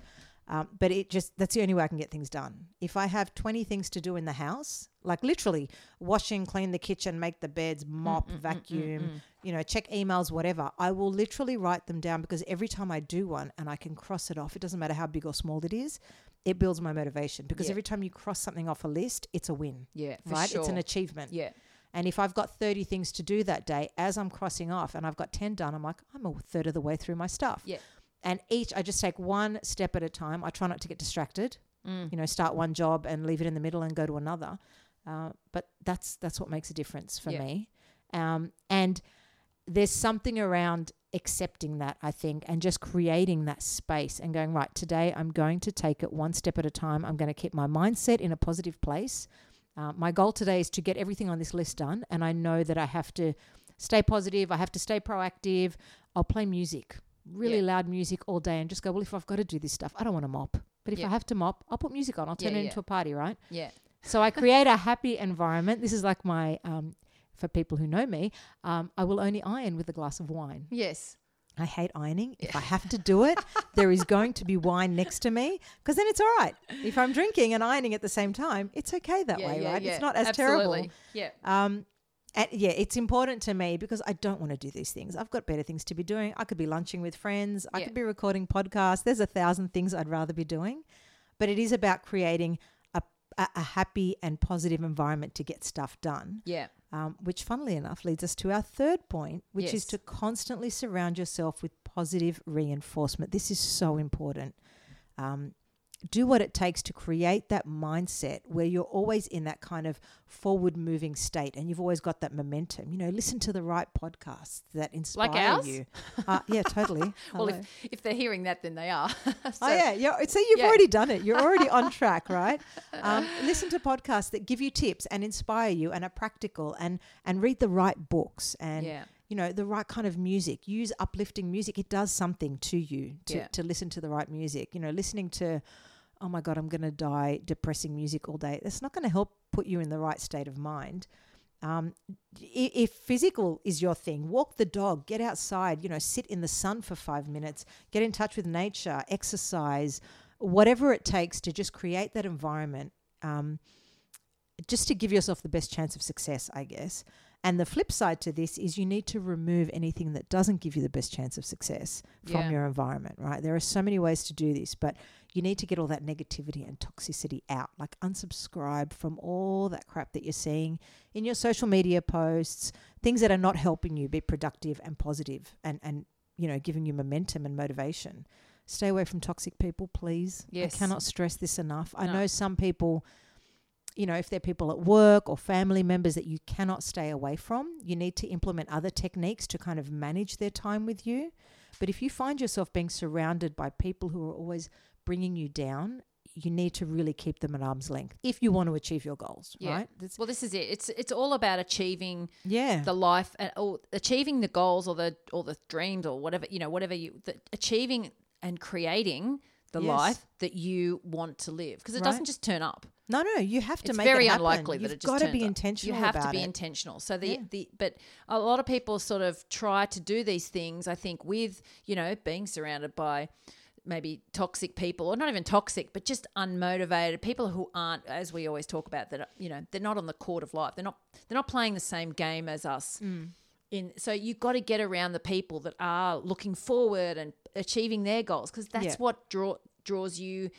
Speaker 3: Um, but it just that's the only way I can get things done. If I have twenty things to do in the house, like literally washing, clean the kitchen, make the beds, mop,
Speaker 1: Mm,
Speaker 3: vacuum, you know, check emails, whatever, I will literally write them down because every time I do one and I can cross it off, it doesn't matter how big or small it is, it builds my motivation because
Speaker 1: Yeah.
Speaker 3: every time you cross something off a list, it's a win,
Speaker 1: Yeah,
Speaker 3: right?
Speaker 1: sure.
Speaker 3: It's an achievement.
Speaker 1: yeah,
Speaker 3: And if I've got 30 things to do that day, as I'm crossing off and I've got 10 done, I'm like, I'm a third of the way through my stuff.
Speaker 1: Yeah.
Speaker 3: And each, I just take one step at a time. I try not to get distracted.
Speaker 1: Mm.
Speaker 3: You know, start one job and leave it in the middle and go to another. Uh, but that's that's what makes a difference for
Speaker 1: Yeah.
Speaker 3: me. Um, and there's something around accepting that I think, and just creating that space and going right today. I'm going to take it one step at a time. I'm going to keep my mindset in a positive place. Uh, my goal today is to get everything on this list done, and I know that I have to stay positive. I have to stay proactive. I'll play music, really
Speaker 1: Yeah.
Speaker 3: loud music all day, and just go. Well, if I've got to do this stuff, I don't want to mop. But if
Speaker 1: Yeah.
Speaker 3: I have to mop, I'll put music on. I'll turn
Speaker 1: Yeah,
Speaker 3: it into a party, right?
Speaker 1: yeah.
Speaker 3: So I create a happy environment. This is like my, um, for people who know me, um, I will only iron with a glass of wine.
Speaker 1: Yes.
Speaker 3: I hate ironing. If I have to do it, there is going to be wine next to me because then it's all right. If I'm drinking and ironing at the same time, it's okay that way, right?
Speaker 1: yeah.
Speaker 3: It's not as
Speaker 1: Absolutely.
Speaker 3: terrible.
Speaker 1: Yeah.
Speaker 3: Um, and yeah, it's important to me because I don't want to do these things. I've got better things to be doing. I could be lunching with friends. I
Speaker 1: Yeah.
Speaker 3: could be recording podcasts. There's a thousand things I'd rather be doing, but it is about creating a, a, a happy and positive environment to get stuff done.
Speaker 1: Yeah.
Speaker 3: Um, which, funnily enough, leads us to our third point, which is to constantly surround yourself with positive reinforcement. This is so important. Um, do what it takes to create that mindset where you're always in that kind of forward moving state and you've always got that momentum. You know, listen to the right podcasts that inspire
Speaker 1: ours?
Speaker 3: you. Uh, yeah, totally.
Speaker 1: Well, if, if they're hearing that, then they are.
Speaker 3: Oh
Speaker 1: So-
Speaker 3: yeah, yeah. See, you've
Speaker 1: Yeah.
Speaker 3: already done it. You're already on track, right? Um, listen to podcasts that give you tips and inspire you and are practical, and and read the right books and
Speaker 1: Yeah.
Speaker 3: you know the right kind of music. Use uplifting music. It does something to you to
Speaker 1: Yeah.
Speaker 3: to listen to the right music. You know, listening to oh my god, I'm going to die depressing music all day. That's not going to help put you in the right state of mind. Um, if physical is your thing, walk the dog, get outside, you know, sit in the sun for five minutes, get in touch with nature, exercise, whatever it takes to just create that environment, um, just to give yourself the best chance of success, I guess. And the flip side to this is you need to remove anything that doesn't give you the best chance of success from
Speaker 1: Yeah.
Speaker 3: your environment, right? There are so many ways to do this, but you need to get all that negativity and toxicity out. Like unsubscribe from all that crap that you're seeing in your social media posts, things that are not helping you be productive and positive and, and you know, giving you momentum and motivation. Stay away from toxic people, please.
Speaker 1: Yes.
Speaker 3: I cannot stress this enough. I know some people you know, if they're people at work or family members that you cannot stay away from, you need to implement other techniques to kind of manage their time with you. But if you find yourself being surrounded by people who are always bringing you down, you need to really keep them at arm's length if you want to achieve your goals,
Speaker 1: Yeah.
Speaker 3: right? That's,
Speaker 1: Well, this is it. It's it's all about achieving
Speaker 3: yeah.
Speaker 1: the life and or achieving the goals or the or the dreams or whatever you know whatever you the, achieving and creating the
Speaker 3: Yes.
Speaker 1: life that you want to live because it
Speaker 3: Right.
Speaker 1: doesn't just turn up.
Speaker 3: no, no, you have to
Speaker 1: it's
Speaker 3: make
Speaker 1: very
Speaker 3: it happen.
Speaker 1: unlikely
Speaker 3: You've
Speaker 1: that it just
Speaker 3: got to be
Speaker 1: up.
Speaker 3: intentional
Speaker 1: You have to be
Speaker 3: it.
Speaker 1: intentional. So the
Speaker 3: Yeah.
Speaker 1: the but a lot of people sort of try to do these things. I think with you know being surrounded by maybe toxic people or not even toxic but just unmotivated people who aren't as we always talk about that you know they're not on the court of life they're not they're not playing the same game as us
Speaker 3: Mm.
Speaker 1: in so you've got to get around the people that are looking forward and achieving their goals because that's
Speaker 3: Yeah.
Speaker 1: what draw draws you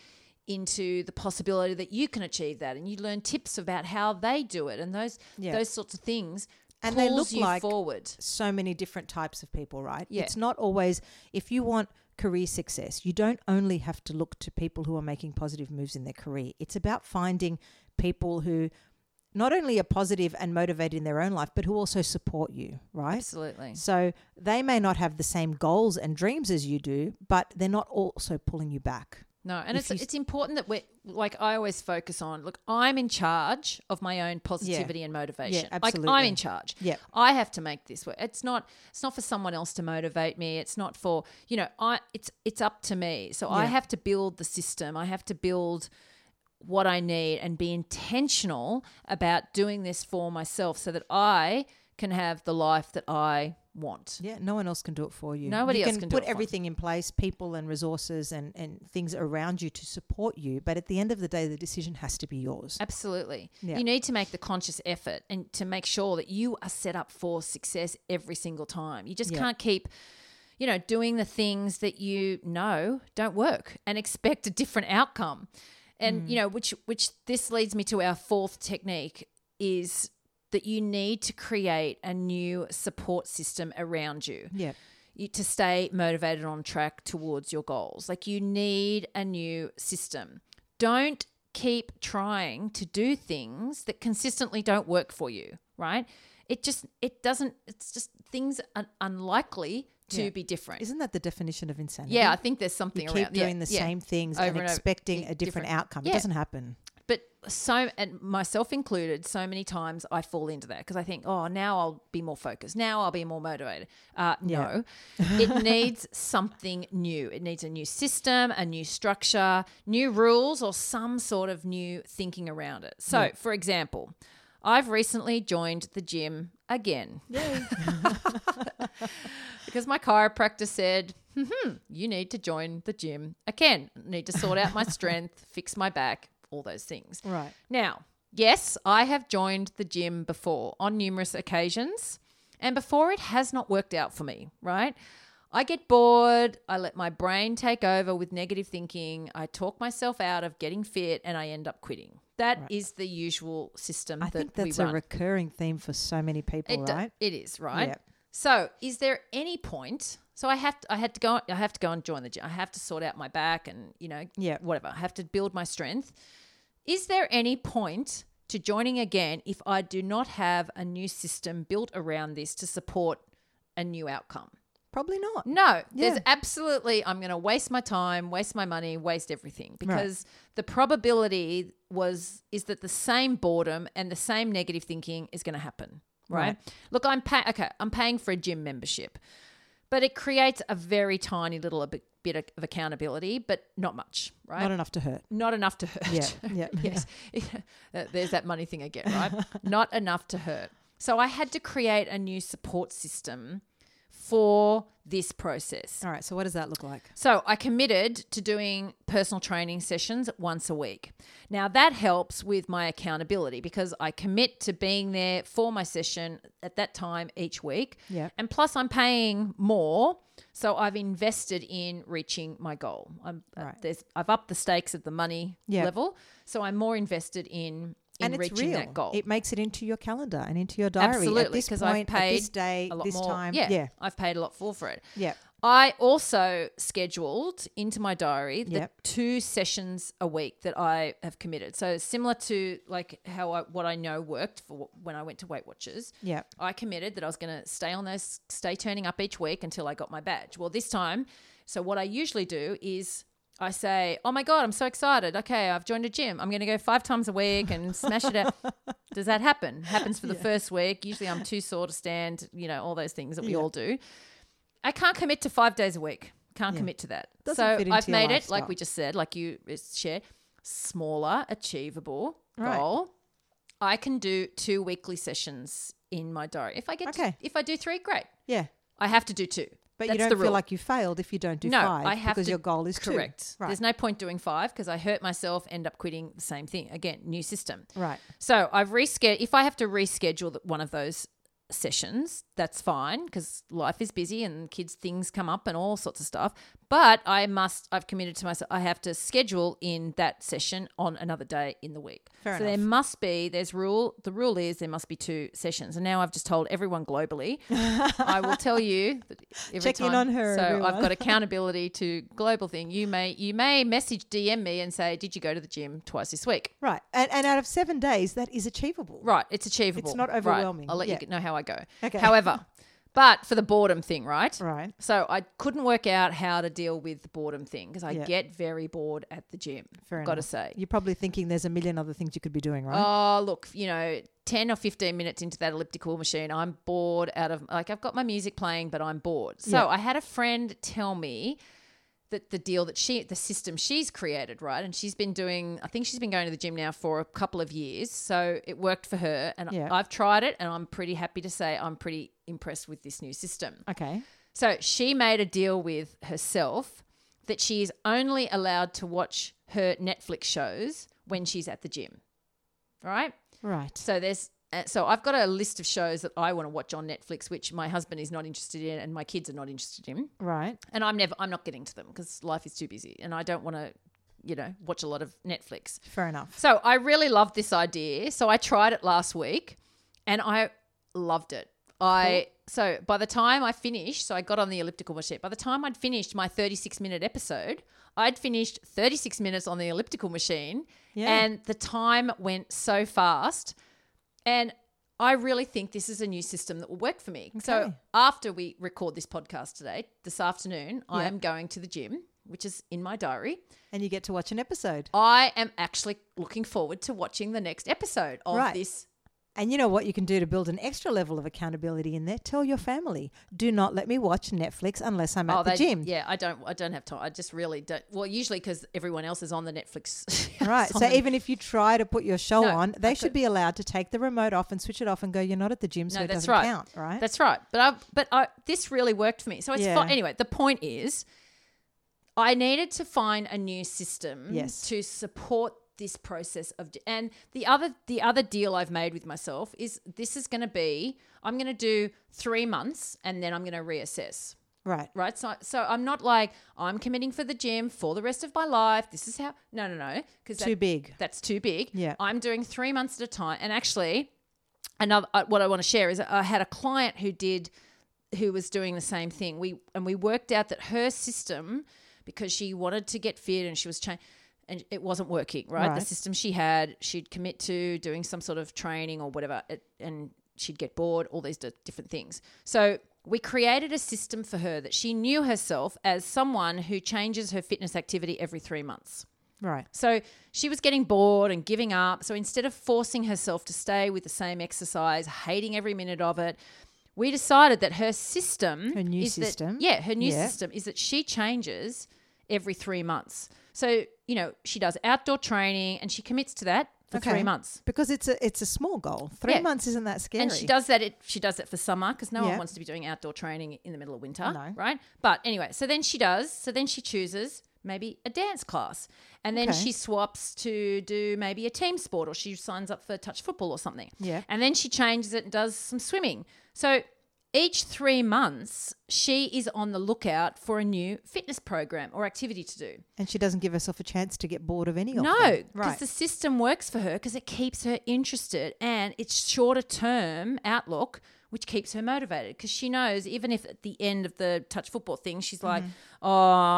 Speaker 1: into the possibility that you can achieve that and you learn tips about how they do it and those
Speaker 3: Yeah.
Speaker 1: those sorts of things
Speaker 3: And they look
Speaker 1: you
Speaker 3: like-
Speaker 1: forward
Speaker 3: so many different types of people, right?
Speaker 1: Yeah.
Speaker 3: It's not always, if you want career success, you don't only have to look to people who are making positive moves in their career. It's about finding people who not only are positive and motivated in their own life, but who also support you, right?
Speaker 1: absolutely
Speaker 3: So they may not have the same goals and dreams as you do, but they're not also pulling you back.
Speaker 1: No, and
Speaker 3: If
Speaker 1: it's it's important that we're like I always focus on. Look, I'm in charge of my own positivity and motivation. Yeah, Like I'm in charge.
Speaker 3: Yeah.
Speaker 1: I have to make this work. It's not it's not for someone else to motivate me. It's not for you know I it's it's up to me. So I have to build the system. I have to build what I need and be intentional about doing this for myself so that I can have the life that I want.
Speaker 3: Yeah, no one else can do it for you.
Speaker 1: Nobody
Speaker 3: you
Speaker 1: else
Speaker 3: can,
Speaker 1: can do
Speaker 3: put
Speaker 1: it for
Speaker 3: everything in place, people and resources and, and things around you to support you. But at the end of the day, the decision has to be yours.
Speaker 1: Absolutely.
Speaker 3: Yeah.
Speaker 1: You need to make the conscious effort and to make sure that you are set up for success every single time. You just
Speaker 3: Yeah.
Speaker 1: can't keep, you know, doing the things that you know don't work and expect a different outcome. And,
Speaker 3: Mm.
Speaker 1: you know, which which this leads me to our fourth technique is that you need to create a new support system around you
Speaker 3: Yeah.
Speaker 1: you, to stay motivated on track towards your goals. Like you need a new system. Don't keep trying to do things that consistently don't work for you, right? It just it doesn't it's just things are unlikely to
Speaker 3: Yeah.
Speaker 1: be different.
Speaker 3: Isn't that the definition of insanity?
Speaker 1: yeah, I think there's something
Speaker 3: You keep
Speaker 1: around yeah,
Speaker 3: doing the
Speaker 1: yeah.
Speaker 3: same things
Speaker 1: Over
Speaker 3: and
Speaker 1: and over.
Speaker 3: expecting a different,
Speaker 1: different.
Speaker 3: outcome. It doesn't happen.
Speaker 1: But so, and myself included, so many times I fall into that because I think, oh, now I'll be more focused. Now I'll be more motivated. Uh,
Speaker 3: Yeah.
Speaker 1: No, it needs something new. It needs a new system, a new structure, new rules, or some sort of new thinking around it. So, for example, I've recently joined the gym again. Because my chiropractor said, hmm, you need to join the gym again. Need to sort out my strength, fix my back, all those things.
Speaker 3: right.
Speaker 1: Now, yes, I have joined the gym before on numerous occasions, and before it has not worked out for me, right? I get bored, I let my brain take over with negative thinking, I talk myself out of getting fit, and I end up quitting. That is the usual system
Speaker 3: I
Speaker 1: that
Speaker 3: think that's a
Speaker 1: run.
Speaker 3: recurring theme for so many people,
Speaker 1: It
Speaker 3: right?
Speaker 1: it is, right?
Speaker 3: Yeah.
Speaker 1: So, is there any point? So I have to, I had to go I have to go and join the gym. I have to sort out my back and, you know,
Speaker 3: Yeah.
Speaker 1: whatever. I have to build my strength. Is there any point to joining again if I do not have a new system built around this to support a new outcome?
Speaker 3: Probably not.
Speaker 1: No, there's absolutely, I'm going to waste my time, waste my money, waste everything because the probability was, is that the same boredom and the same negative thinking is going to happen. Right?
Speaker 3: Right.
Speaker 1: Look, I'm paying, okay, I'm paying for a gym membership, but it creates a very tiny little bit, of accountability, but not much, right?
Speaker 3: Not enough to hurt.
Speaker 1: not enough to hurt.
Speaker 3: Yeah, yeah,
Speaker 1: yes. Uh, There's that money thing again, right? not enough to hurt. So I had to create a new support system for this process.
Speaker 3: All right. So what does that look like?
Speaker 1: So I committed to doing personal training sessions once a week. Now that helps with my accountability because I commit to being there for my session at that time each week.
Speaker 3: Yeah.
Speaker 1: And plus I'm paying more, so I've invested in reaching my goal. I'm
Speaker 3: Right.
Speaker 1: there's I've upped the stakes at the money
Speaker 3: Yeah.
Speaker 1: level, so I'm more invested in in
Speaker 3: and it's
Speaker 1: reaching
Speaker 3: real.
Speaker 1: that goal.
Speaker 3: It makes it into your calendar and into your diary.
Speaker 1: Absolutely, because I've paid
Speaker 3: this day,
Speaker 1: a lot
Speaker 3: this
Speaker 1: more.
Speaker 3: time.
Speaker 1: Yeah,
Speaker 3: Yeah.
Speaker 1: I've paid a lot for for it.
Speaker 3: Yeah.
Speaker 1: I also scheduled into my diary the
Speaker 3: Yep.
Speaker 1: two sessions a week that I have committed. So similar to like how I, what I know worked for when I went to Weight Watchers.
Speaker 3: Yeah.
Speaker 1: I committed that I was going to stay on those, stay turning up each week until I got my badge. Well, this time, so what I usually do is I say, "Oh my god, I'm so excited! Okay, I've joined a gym. I'm going to go five times a week and smash it out." Does that happen? Happens for the first week. Usually, I'm too sore to stand. You know, all those things that we
Speaker 3: Yeah.
Speaker 1: all do. I can't commit to five days a week. Can't
Speaker 3: Yeah.
Speaker 1: commit to that.
Speaker 3: Doesn't
Speaker 1: so I've made it, like we just said, like you uh, shared, smaller, achievable
Speaker 3: Right.
Speaker 1: goal. I can do two weekly sessions in my diary. If I get,
Speaker 3: Okay.
Speaker 1: if I do three, great.
Speaker 3: Yeah.
Speaker 1: I have to do two.
Speaker 3: But
Speaker 1: That's
Speaker 3: you don't feel like you failed if you don't do
Speaker 1: no,
Speaker 3: five
Speaker 1: I have
Speaker 3: because
Speaker 1: to,
Speaker 3: your goal is two.
Speaker 1: correct.
Speaker 3: Right.
Speaker 1: There's no point doing five because I hurt myself, end up quitting the same thing again. New system.
Speaker 3: right.
Speaker 1: So I've rescheduled. If I have to reschedule one of those sessions that's fine because life is busy and kids things come up and all sorts of stuff. But I must I've committed to myself I have to schedule in that session on another day in the week.
Speaker 3: Fair
Speaker 1: so there must be there's rule the rule is there must be two sessions. And now I've just told everyone globally. I will tell you that every
Speaker 3: Check in on her,
Speaker 1: So I've got accountability to global thing. You may you may message DM me and say, Did you go to the gym twice this week?
Speaker 3: Right. And, and out of seven days, that is achievable.
Speaker 1: Right, it's achievable.
Speaker 3: It's not
Speaker 1: Right,
Speaker 3: overwhelming.
Speaker 1: I'll let
Speaker 3: Yeah.
Speaker 1: you know how I go.
Speaker 3: Okay.
Speaker 1: However, but for the boredom thing, right?
Speaker 3: Right.
Speaker 1: So I couldn't work out how to deal with the boredom thing because I
Speaker 3: Yeah.
Speaker 1: get very bored at the gym.
Speaker 3: Fair
Speaker 1: Got to say.
Speaker 3: You're probably thinking there's a million other things you could be doing, right?
Speaker 1: Oh, look, you know, 10 or 15 minutes into that elliptical machine, I'm bored out of, like, I've got my music playing, but I'm bored. So
Speaker 3: Yeah.
Speaker 1: I had a friend tell me that the deal that she, the system she's created, right? And she's been doing, I think she's been going to the gym now for a couple of years. So it worked for her. And
Speaker 3: Yeah.
Speaker 1: I've tried it and I'm pretty happy to say I'm pretty impressed with this new system.
Speaker 3: okay.
Speaker 1: So she made a deal with herself that she is only allowed to watch her Netflix shows when she's at the gym. Right?
Speaker 3: Right.
Speaker 1: So there's uh, so I've got a list of shows that I want to watch on Netflix which my husband is not interested in and my kids are not interested in.
Speaker 3: Right.
Speaker 1: And I'm never I'm not getting to them because life is too busy and I don't want to you know watch a lot of Netflix.
Speaker 3: Fair enough.
Speaker 1: So I really loved this idea. So I tried it last week and I loved it. I so by the time I finished, so I got on the elliptical machine. By the time I'd finished my 36 minute episode, I'd finished 36 minutes on the elliptical machine
Speaker 3: Yeah.
Speaker 1: and the time went so fast. And I really think this is a new system that will work for me. So after we record this podcast today, this afternoon, I am going to the gym, which is in my diary.
Speaker 3: And you get to watch an episode.
Speaker 1: I am actually looking forward to watching the next episode of
Speaker 3: Right.
Speaker 1: this.
Speaker 3: And you know what you can do to build an extra level of accountability in there? Tell your family, do not let me watch Netflix unless I'm at oh, the
Speaker 1: Oh, they,
Speaker 3: gym.
Speaker 1: Yeah, I don't. I don't have time. I just really don't. Well, usually because everyone else is on the Netflix.
Speaker 3: Right. So
Speaker 1: the-
Speaker 3: even if you try to put your show
Speaker 1: No,
Speaker 3: on, they
Speaker 1: I
Speaker 3: should
Speaker 1: could-
Speaker 3: be allowed to take the remote off and switch it off and go, you're not at the gym, so
Speaker 1: No,
Speaker 3: it
Speaker 1: that's
Speaker 3: doesn't
Speaker 1: right.
Speaker 3: count, right?
Speaker 1: That's right. But I, but I, this really worked for me. So it's
Speaker 3: Yeah.
Speaker 1: fine. Anyway, the point is, I needed to find a new system
Speaker 3: Yes.
Speaker 1: to support this process of and the other the other deal I've made with myself is this is going to be I'm going to do 3 months and then I'm going to reassess
Speaker 3: right.
Speaker 1: right? So, so I'm not like I'm committing for the gym for the rest of my life. This is how. No, no, no, because
Speaker 3: Too big.
Speaker 1: That's too big.
Speaker 3: Yeah.
Speaker 1: I'm doing three months at a time. And actually, another uh, what I want to share is I had a client who did who was doing the same thing. We and we worked out that her system because she wanted to get fit and she was changing. And it wasn't working, right? The system she had, she'd commit to doing some sort of training or whatever, it, and she'd get bored, all these di- different things. So we created a system for her that she knew herself as someone who changes her fitness activity every three months.
Speaker 3: Right.
Speaker 1: So she was getting bored and giving up. So instead of forcing herself to stay with the same exercise, hating every minute of it, we decided that her system,
Speaker 3: Her new
Speaker 1: is that-
Speaker 3: system.
Speaker 1: yeah, her new
Speaker 3: Yeah.
Speaker 1: system is that she changes every three months. So you know she does outdoor training and she commits to that for
Speaker 3: Okay.
Speaker 1: three months.
Speaker 3: Because it's a it's a small goal. Three
Speaker 1: Yeah.
Speaker 3: months isn't that scary.
Speaker 1: And she does that. It, she does it for summer because no
Speaker 3: Yeah.
Speaker 1: one wants to be doing outdoor training in the middle of winter,
Speaker 3: No.
Speaker 1: right? But anyway, so then she does. So then she chooses maybe a dance class, and then
Speaker 3: Okay.
Speaker 1: she swaps to do maybe a team sport, or she signs up for touch football or something.
Speaker 3: Yeah.
Speaker 1: And then she changes it and does some swimming. So each three months, she is on the lookout for a new fitness program or activity to do.
Speaker 3: And she doesn't give herself a chance to get bored of any of
Speaker 1: No,
Speaker 3: them.
Speaker 1: because
Speaker 3: Right.
Speaker 1: the system works for her because it keeps her interested and it's shorter term outlook, which keeps her motivated because she knows even if at the end of the touch football thing, she's like,
Speaker 3: Mm-hmm.
Speaker 1: oh,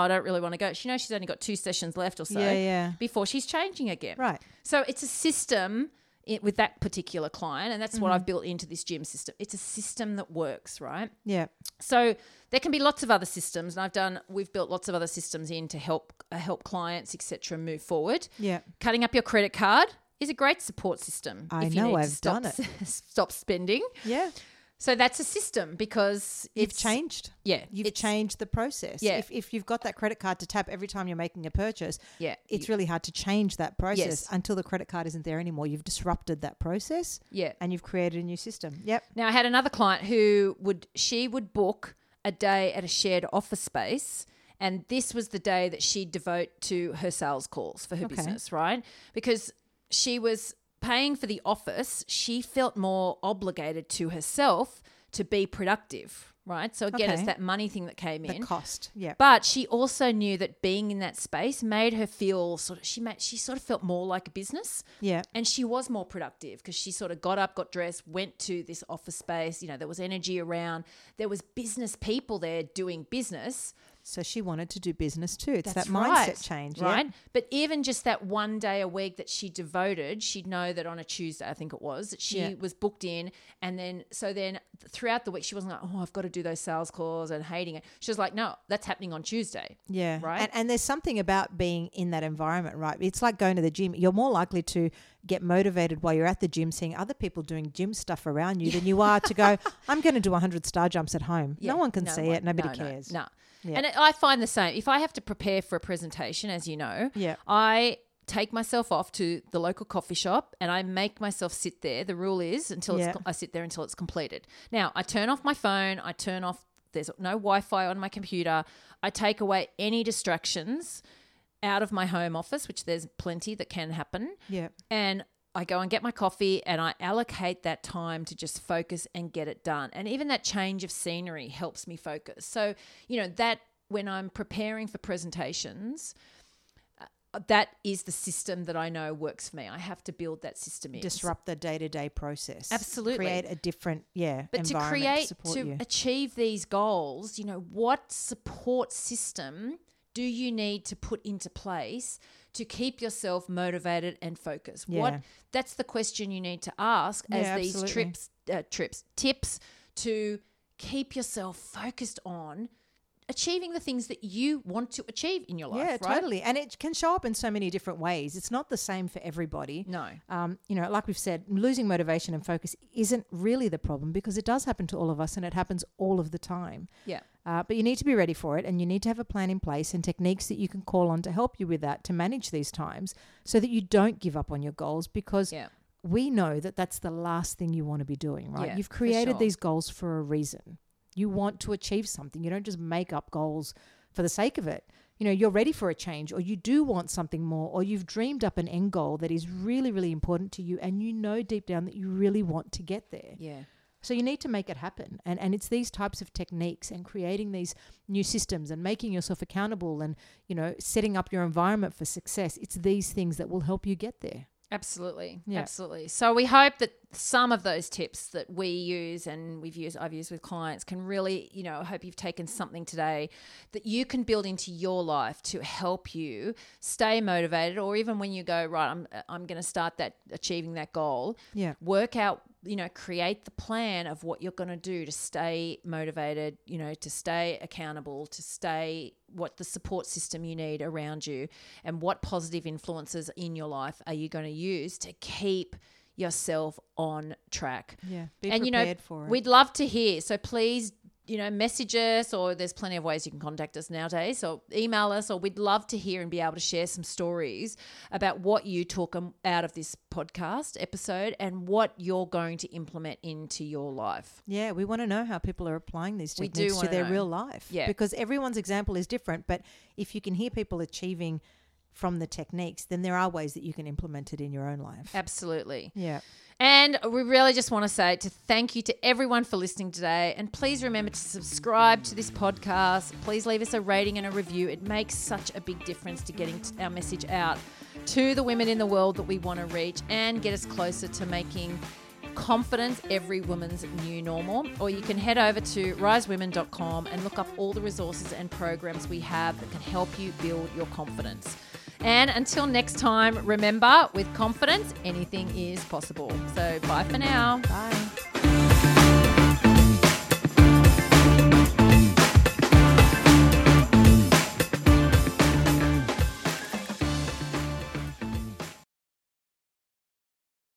Speaker 1: I don't really want to go. She knows she's only got two sessions left or so
Speaker 3: Yeah, yeah.
Speaker 1: before she's changing again.
Speaker 3: Right.
Speaker 1: So it's a system i with that particular client, and that's what
Speaker 3: Mm-hmm.
Speaker 1: I've built into this gym system. It's a system that works, right?
Speaker 3: Yeah.
Speaker 1: So there can be lots of other systems, and I've done. We've built lots of other systems in to help uh, help clients, etc., move forward.
Speaker 3: Yeah.
Speaker 1: Cutting up your credit card is a great support system.
Speaker 3: I
Speaker 1: if you
Speaker 3: know,
Speaker 1: need
Speaker 3: I've done
Speaker 1: stop spending.
Speaker 3: Yeah.
Speaker 1: So that's a system because
Speaker 3: You've changed.
Speaker 1: Yeah,
Speaker 3: You've changed the process.
Speaker 1: Yeah.
Speaker 3: If, if you've got that credit card to tap every time you're making a purchase,
Speaker 1: Yeah,
Speaker 3: it's really hard to change that process
Speaker 1: Yes.
Speaker 3: until the credit card isn't there anymore. You've disrupted that process
Speaker 1: Yeah.
Speaker 3: and you've created a new system. Yep.
Speaker 1: Now I had another client who would she would book a day at a shared office space. And this was the day that she'd devote to her sales calls for her
Speaker 3: Okay.
Speaker 1: business, right? Because she was paying for the office, she felt more obligated to herself to be productive, right? So again, it's that money thing that came
Speaker 3: The
Speaker 1: in.
Speaker 3: cost. Yeah.
Speaker 1: But she also knew that being in that space made her feel sort of she made she sort of felt more like a business.
Speaker 3: yeah.
Speaker 1: And she was more productive because she sort of got up, got dressed, went to this office space. You know, there was energy around. There was business people there doing business.
Speaker 3: So she wanted to do business too. It's
Speaker 1: That's
Speaker 3: that mindset
Speaker 1: right,
Speaker 3: change. yeah.
Speaker 1: right? But even just that one day a week that she devoted, she'd know that on a Tuesday, I think it was, that she
Speaker 3: Yeah.
Speaker 1: was booked in, and then so then throughout the week, she wasn't like, oh, I've got to do those sales calls and hating it. She was like, no, that's happening on Tuesday.
Speaker 3: Yeah.
Speaker 1: Right?
Speaker 3: And, and there's something about being in that environment, right? It's like going to the gym. You're more likely to get motivated while you're at the gym, seeing other people doing gym stuff around you, than you are to go, I'm going to do 100 star jumps at home.
Speaker 1: Yeah,
Speaker 3: no one can
Speaker 1: no
Speaker 3: see
Speaker 1: one-
Speaker 3: it. Nobody
Speaker 1: no, no,
Speaker 3: cares.
Speaker 1: No.
Speaker 3: Yeah.
Speaker 1: And I find the same. If I have to prepare for a presentation, as you know,
Speaker 3: Yeah.
Speaker 1: I take myself off to the local coffee shop and I make myself sit there. The rule is until
Speaker 3: Yeah.
Speaker 1: it's, I sit there until it's completed. Now, I turn off my phone, I turn off there's no Wi-Fi on my computer. I take away any distractions out of my home office, which there's plenty that can happen
Speaker 3: Yeah.
Speaker 1: and I go and get my coffee and I allocate that time to just focus and get it done. And even that change of scenery helps me focus. So, you know, that when I'm preparing for presentations, uh, that is the system that I know works for me. I have to build that system in.
Speaker 3: Disrupt the day to day process.
Speaker 1: Absolutely.
Speaker 3: Create a different, yeah,
Speaker 1: But to create,
Speaker 3: support
Speaker 1: to achieve these goals, you know, what support system do you need to put into place to keep yourself motivated and focused?
Speaker 3: Yeah.
Speaker 1: What that's the question you need to ask as
Speaker 3: Yeah,
Speaker 1: these trips, uh, trips, tips to keep yourself focused on achieving the things that you want to achieve in your life.
Speaker 3: yeah,
Speaker 1: right?
Speaker 3: totally. And it can show up in so many different ways. It's not the same for everybody.
Speaker 1: No.
Speaker 3: Um, you know, like we've said, losing motivation and focus isn't really the problem because it does happen to all of us and it happens all of the time.
Speaker 1: Yeah.
Speaker 3: Uh, but you need to be ready for it and you need to have a plan in place and techniques that you can call on to help you with that to manage these times so that you don't give up on your goals because
Speaker 1: Yeah.
Speaker 3: we know that that's the last thing you want to be doing, right?
Speaker 1: Yeah,
Speaker 3: You've created
Speaker 1: sure.
Speaker 3: these goals for a reason. You want to achieve something. You don't just make up goals for the sake of it. You know, you're ready for a change or you do want something more or you've dreamed up an end goal that is really, really important to you and you know deep down that you really want to get there.
Speaker 1: Yeah.
Speaker 3: So you need to make it happen. And and it's these types of techniques and creating these new systems and making yourself accountable and, you know, setting up your environment for success. It's these things that will help you get there.
Speaker 1: Absolutely.
Speaker 3: Yeah.
Speaker 1: Absolutely. So we hope that some of those tips that we use and we've used I've used with clients can really, you know, I hope you've taken something today that you can build into your life to help you stay motivated or even when you go, right, I'm I'm going to start that achieving that goal.
Speaker 3: Yeah.
Speaker 1: Work out, you know, create the plan of what you're going to do to stay motivated, you know, to stay accountable, to stay what the support system you need around you and what positive influences in your life are you going to use to keep yourself on track.
Speaker 3: Yeah. Be
Speaker 1: and you know,
Speaker 3: prepared for it.
Speaker 1: we'd love to hear. So please, you know, message us or there's plenty of ways you can contact us nowadays. So email us or we'd love to hear and be able to share some stories about what you took out of this podcast episode and what you're going to implement into your life.
Speaker 3: Yeah, we want to know how people are applying these techniques to their
Speaker 1: know.
Speaker 3: real life.
Speaker 1: Yeah.
Speaker 3: Because everyone's example is different. But if you can hear people achieving from the techniques, then there are ways that you can implement it in your own life.
Speaker 1: Absolutely.
Speaker 3: Yeah.
Speaker 1: And we really just want to say to thank you to everyone for listening today. And please remember to subscribe to this podcast. Please leave us a rating and a review. It makes such a big difference to getting our message out to the women in the world that we want to reach and get us closer to making confidence every woman's new normal. Or you can head over to risewomen.com and look up all the resources and programs we have that can help you build your confidence. And until next time, remember with confidence, anything is possible. So bye for now.
Speaker 3: Bye.